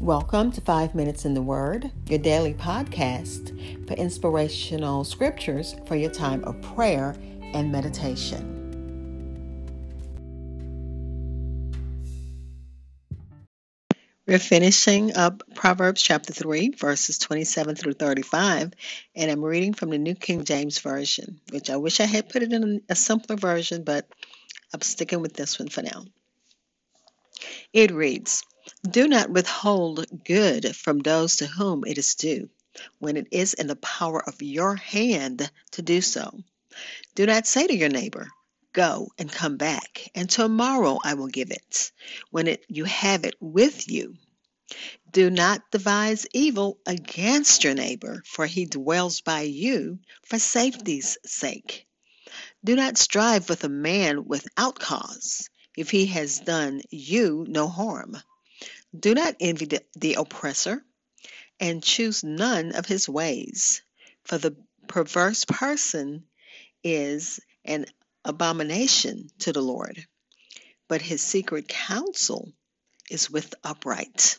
Welcome to Five Minutes in the Word, your daily podcast for inspirational scriptures for your time of prayer and meditation. We're finishing up Proverbs chapter 3, verses 27 through 35, and I'm reading from the New King James Version, which I wish I had put it in a simpler version, but I'm sticking with this one for now. It reads, Do not withhold good from those to whom it is due, when it is in the power of your hand to do so. Do not say to your neighbor, Go and come back, and tomorrow I will give it, when it, you have it with you. Do not devise evil against your neighbor, for he dwells by you for safety's sake. Do not strive with a man without cause, if he has done you no harm. Do not envy the, the oppressor, and choose none of his ways, for the perverse person is an abomination to the Lord, but his secret counsel is with the upright.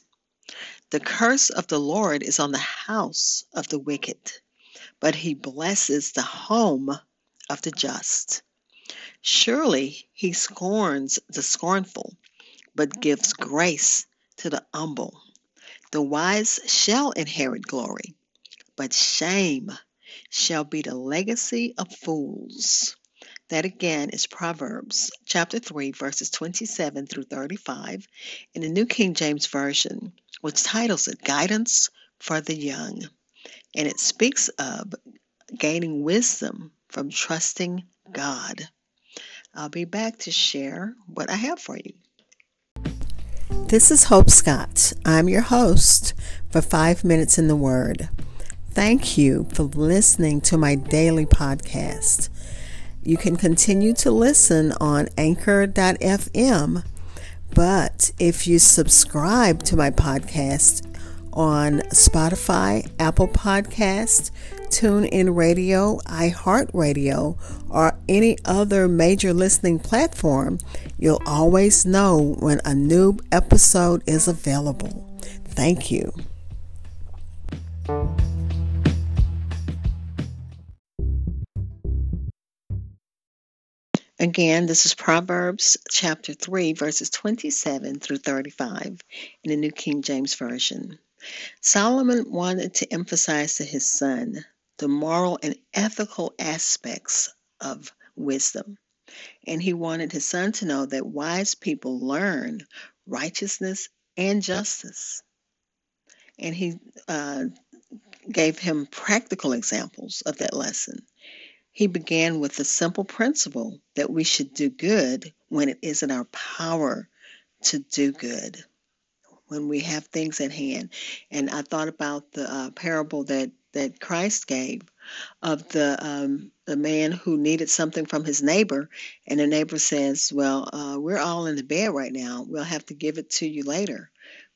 The curse of the Lord is on the house of the wicked, but he blesses the home of the just. Surely he scorns the scornful, but gives grace to the humble. The wise shall inherit glory, but shame shall be the legacy of fools. That again is Proverbs chapter 3, verses 27 through 35 in the New King James Version, which titles it Guidance for the Young. And it speaks of gaining wisdom from trusting God. I'll be back to share what I have for you. This is Hope Scott. I'm your host for Five Minutes in the Word. Thank you for listening to my daily podcast. You can continue to listen on anchor.fm, but if you subscribe to my podcast on Spotify, Apple Podcast, TuneIn Radio, iHeartRadio, or any other major listening platform, you'll always know when a new episode is available. Thank you. Again, this is Proverbs chapter 3, verses 27 through 35 in the New King James Version. Solomon wanted to emphasize to his son the moral and ethical aspects of wisdom. And he wanted his son to know that wise people learn righteousness and justice. And he uh, gave him practical examples of that lesson. He began with the simple principle that we should do good when it is in our power to do good, when we have things at hand. And I thought about the uh, parable that, that Christ gave of the um, the man who needed something from his neighbor, and the neighbor says, "Well, uh, we're all in the bed right now. We'll have to give it to you later."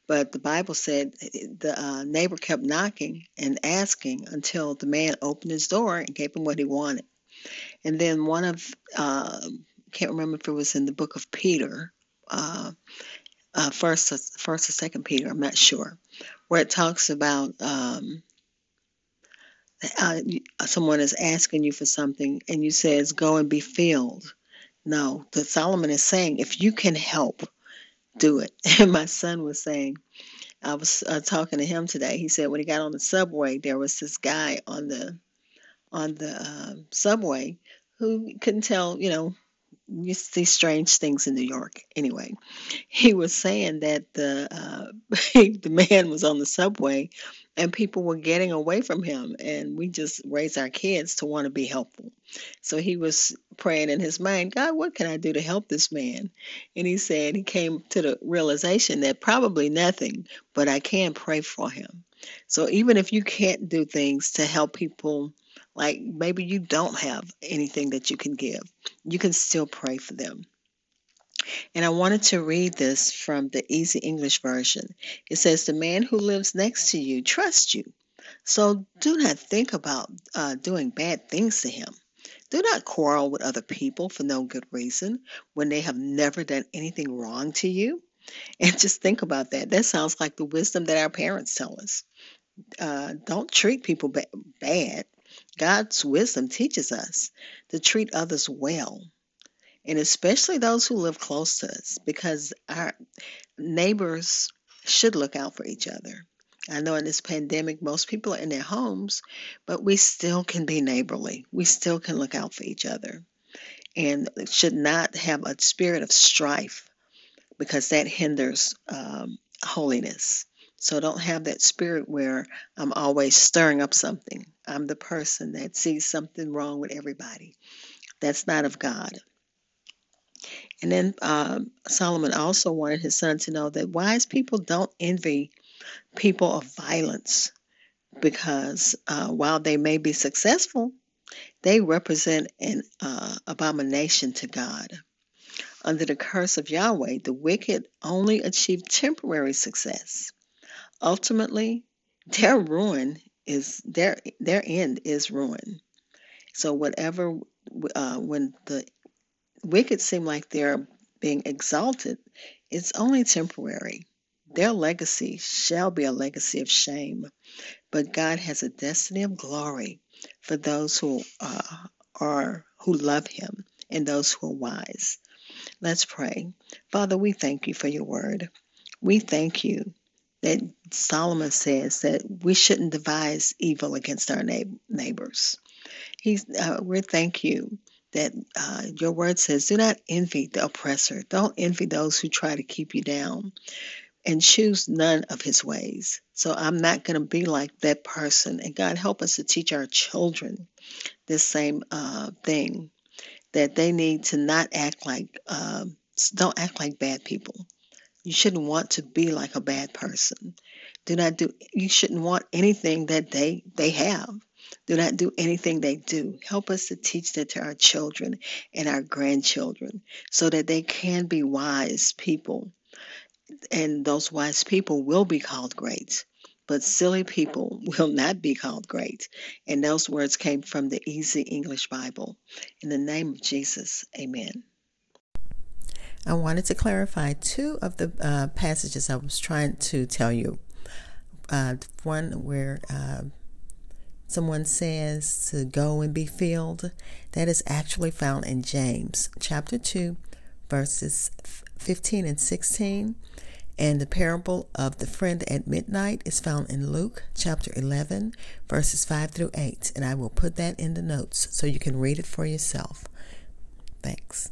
But the Bible said the uh, neighbor kept knocking and asking until the man opened his door and gave him what he wanted. And then one of, uh, can't remember if it was in the book of Peter, uh, first, first or second Peter, I'm not sure, where it talks about um, uh, someone is asking you for something and you says, go and be filled. No, the Solomon is saying, if you can help, do it. And my son was saying, I was uh, talking to him today. He said when he got on the subway, there was this guy on the on the uh, subway who couldn't tell, you know, you see strange things in New York. Anyway, he was saying that the uh, the man was on the subway, and people were getting away from him, and we just raise our kids to want to be helpful. So he was praying in his mind, God, what can I do to help this man? And he said he came to the realization that probably nothing, but I can pray for him. So even if you can't do things to help people like maybe you don't have anything that you can give, you can still pray for them. And I wanted to read this from the Easy English Version. It says, The man who lives next to you trusts you. So do not think about uh, doing bad things to him. Do not quarrel with other people for no good reason when they have never done anything wrong to you. And just think about that. That sounds like the wisdom that our parents tell us. Uh, don't treat people ba- bad. God's wisdom teaches us to treat others well, and especially those who live close to us, because our neighbors should look out for each other. I know in this pandemic, most people are in their homes, but we still can be neighborly. We still can look out for each other and should not have a spirit of strife because that hinders um, holiness. So don't have that spirit where I'm always stirring up something. I'm the person that sees something wrong with everybody. That's not of God. And then uh, Solomon also wanted his son to know that wise people don't envy people of violence because uh, while they may be successful, they represent an uh, abomination to God. Under the curse of Yahweh, the wicked only achieve temporary success. Ultimately, their ruin is their their end is ruin. So whatever uh, when the wicked seem like they're being exalted, it's only temporary. Their legacy shall be a legacy of shame, but God has a destiny of glory for those who uh, are who love Him and those who are wise. Let's pray. Father, we thank you for your word. We thank you that Solomon says that we shouldn't devise evil against our neighbors. He's, uh, we thank you that uh, your word says, do not envy the oppressor. Don't envy those who try to keep you down and choose none of his ways. So I'm not going to be like that person. And God, help us to teach our children this same uh, thing that they need to not act like, um, don't act like bad people. You shouldn't want to be like a bad person. Do not do, you shouldn't want anything that they, they have. Do not do anything they do. Help us to teach that to our children and our grandchildren so that they can be wise people and those wise people will be called great. But silly people will not be called great. And those words came from the Easy English Bible. In the name of Jesus, amen. I wanted to clarify two of the uh, passages I was trying to tell you. Uh, one where uh, someone says to go and be filled, that is actually found in James chapter 2, verses 15 and 16. And the parable of the friend at midnight is found in Luke chapter 11, verses 5 through 8. And I will put that in the notes so you can read it for yourself. Thanks.